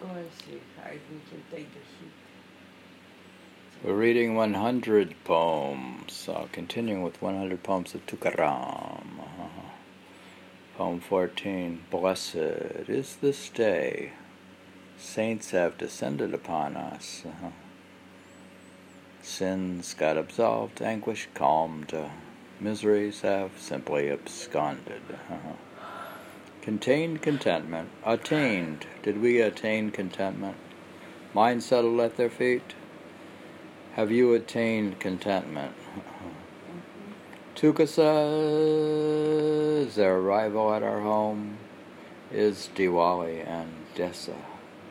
I can take the heat. We're reading 100 poems, uh, continuing with 100 poems of Tukaram. Uh, poem 14 Blessed is this day. Saints have descended upon us. Uh, sins got absolved, anguish calmed, uh, miseries have simply absconded. Uh, contained contentment, attained. Did we attain contentment? Mind settled at their feet? Have you attained contentment? Tuka says their arrival at our home is Diwali and Desa,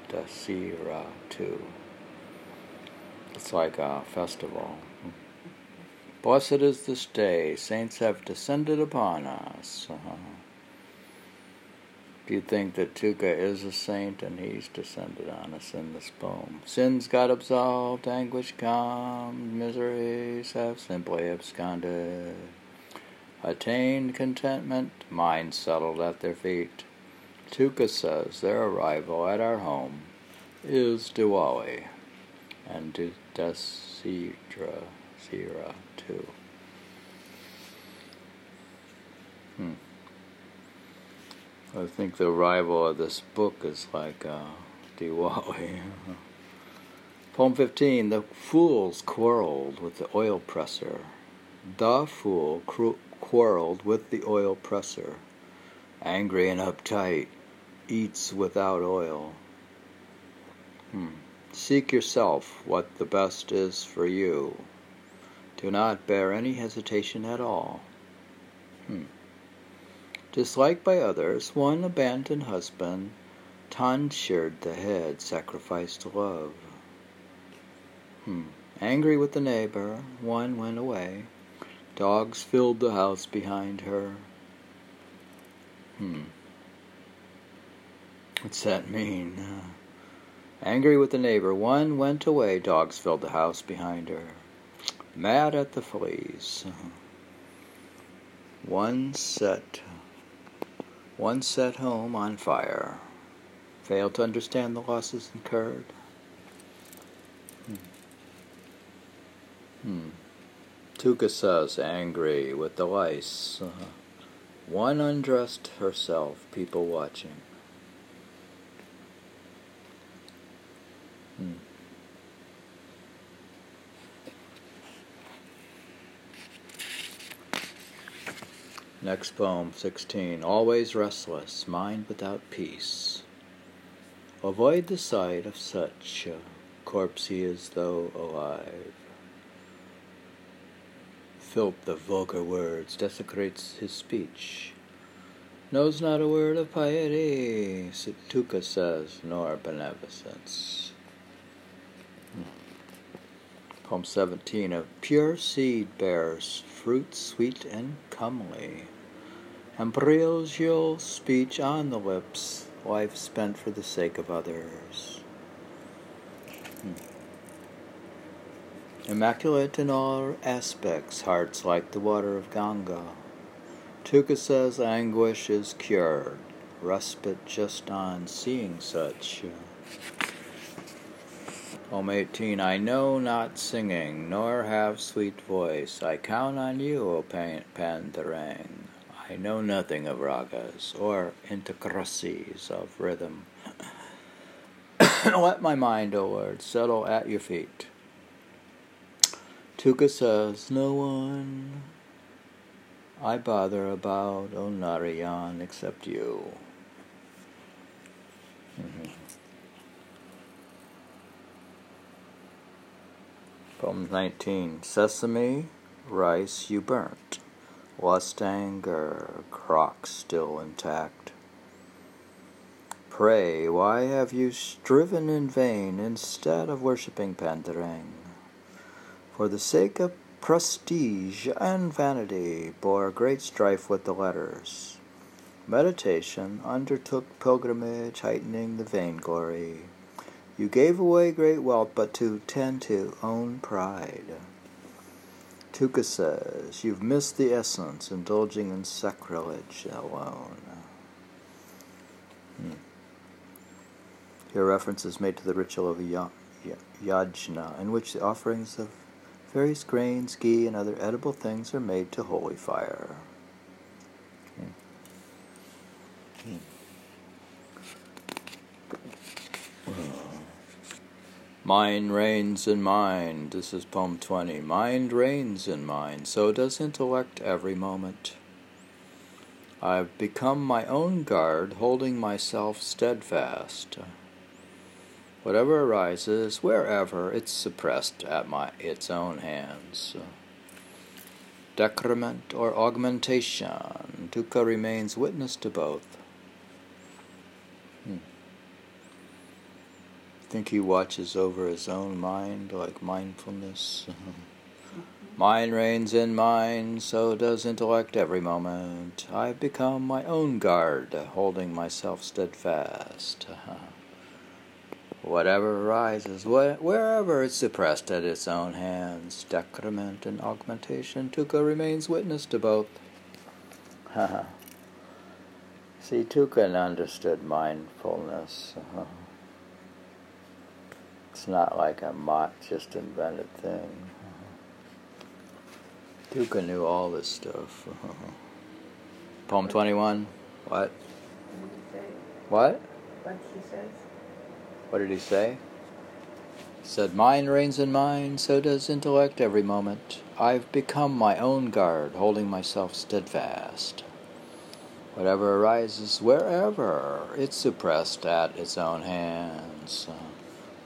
Dasira too. It's like a festival. Blessed is this day, saints have descended upon us. Uh-huh. Do you think that Tuka is a saint and he's descended on us in this poem? Sins got absolved, anguish calmed, miseries have simply absconded. Attained contentment, mind settled at their feet. Tuka says their arrival at our home is Diwali and Dasira Sira too. Hmm. I think the arrival of this book is like uh, Diwali. Poem 15 The fools quarreled with the oil presser. The fool quarreled with the oil presser. Angry and uptight, eats without oil. Hmm. Seek yourself what the best is for you. Do not bear any hesitation at all. Disliked by others, one abandoned husband, tonsured the head, sacrificed love. Hmm. Angry with the neighbor, one went away. Dogs filled the house behind her. Hmm. What's that mean? Angry with the neighbor, one went away. Dogs filled the house behind her. Mad at the fleas. One set one set home on fire. Failed to understand the losses incurred. Hmm. hmm. Tuka says, angry with the lice. Uh, one undressed herself, people watching. Hmm. Next poem, 16. Always restless, mind without peace. Avoid the sight of such a corpsey as though alive. Filth of vulgar words desecrates his speech. Knows not a word of piety, Situka says, nor beneficence. Poem 17 A pure seed bears fruit sweet and comely. Ambrosial speech on the lips, life spent for the sake of others. Hmm. Immaculate in all aspects, hearts like the water of Ganga. Tuka says anguish is cured, respite just on seeing such. Poem 18 I know not singing, nor have sweet voice. I count on you, O Pandurang. I know nothing of ragas or intricacies of rhythm. Let my mind, O Lord, settle at your feet. Tuka says, No one I bother about, O Narayan, except you. Mm-hmm. Poem 19 Sesame, rice you burnt. Lust anger, crocs still intact. Pray, why have you striven in vain instead of worshipping Pandurang? For the sake of prestige and vanity, bore great strife with the letters. Meditation undertook pilgrimage, heightening the vainglory. You gave away great wealth but to tend to own pride. Tuka says, You've missed the essence, indulging in sacrilege alone. Hmm. Here reference is made to the ritual of ya- ya- yajna, in which the offerings of various grains, ghee, and other edible things are made to holy fire. Mind reigns in mind. This is poem 20. Mind reigns in mind, so does intellect every moment. I've become my own guard, holding myself steadfast. Whatever arises, wherever, it's suppressed at my its own hands. Decrement or augmentation, Tuka remains witness to both. Think he watches over his own mind like mindfulness. Mind reigns in mind, so does intellect every moment. I've become my own guard, holding myself steadfast. Whatever arises, wherever it's suppressed at its own hands, decrement and augmentation, Tuka remains witness to both. See, Tuka understood mindfulness. It's not like a Mott just invented thing. Tuka knew all this stuff. Poem 21. What? What? What he says? What did he say? He said, Mind reigns in mind, so does intellect every moment. I've become my own guard, holding myself steadfast. Whatever arises, wherever, it's suppressed at its own hands.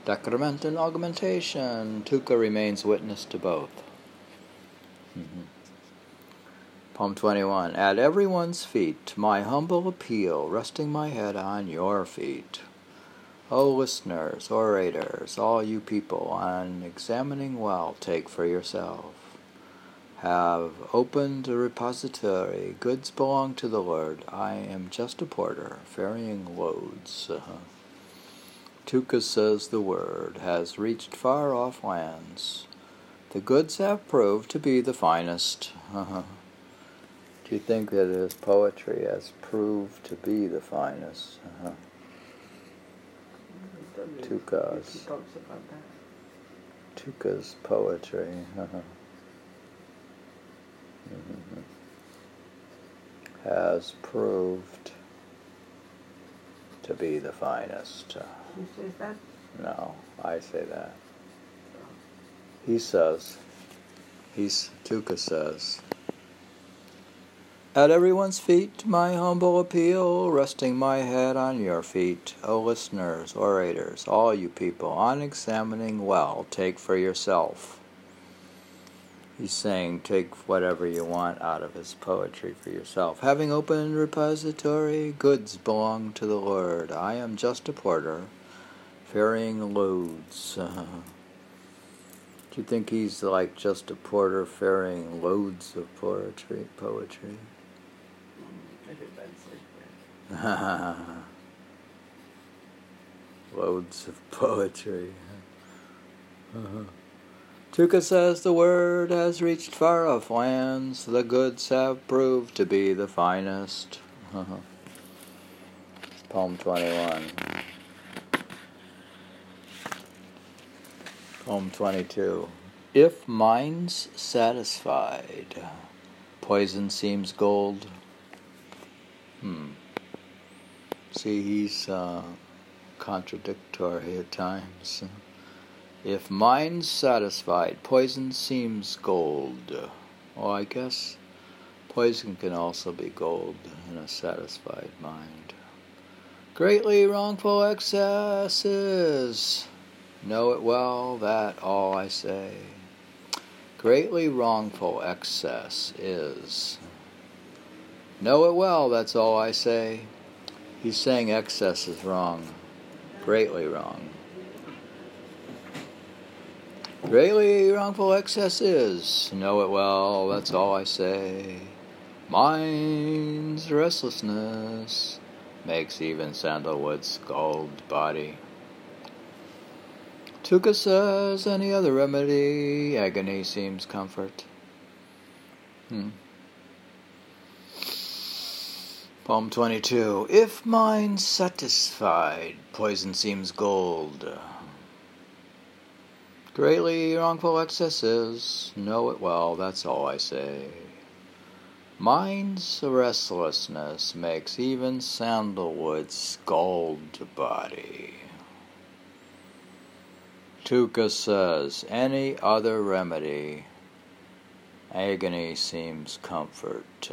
Decrement and augmentation, Tuka remains witness to both. Mm-hmm. Poem 21. At everyone's feet, my humble appeal, resting my head on your feet. O listeners, orators, all you people, on examining well, take for yourself. Have opened a repository, goods belong to the Lord. I am just a porter, ferrying loads. Uh-huh. Tuka says the word has reached far off lands. The goods have proved to be the finest. Do you think that his poetry has proved to be the finest? Uh-huh. Tuka's. Tuka's poetry. Uh-huh. Mm-hmm. Has proved to be the finest. He says that? No, I say that. He says, he's, Tuka says, At everyone's feet, my humble appeal, resting my head on your feet, O listeners, orators, all you people, on examining well, take for yourself. He's saying, take whatever you want out of his poetry for yourself. Having opened repository, goods belong to the Lord. I am just a porter, ferrying loads. Do you think he's like just a porter ferrying loads of poetry? Poetry. loads of poetry. Uh-huh. Tuka says the word has reached far off lands. The goods have proved to be the finest. Poem 21. Poem 22. If mind's satisfied, poison seems gold. Hmm. See, he's uh, contradictory at times. If mind's satisfied, poison seems gold. Oh, I guess poison can also be gold in a satisfied mind. Greatly wrongful excesses Know it well that all I say. Greatly wrongful excess is. Know it well, that's all I say. He's saying excess is wrong, greatly wrong. Greatly wrongful excesses. Know it well, that's all I say. Mind's restlessness makes even sandalwood scald body. Tuka says any other remedy, agony seems comfort. Hmm. Poem 22. If mind satisfied, poison seems gold. Greatly wrongful excesses, know it well, that's all I say. Mind's restlessness makes even sandalwood scald body. Tuka says, any other remedy, agony seems comfort.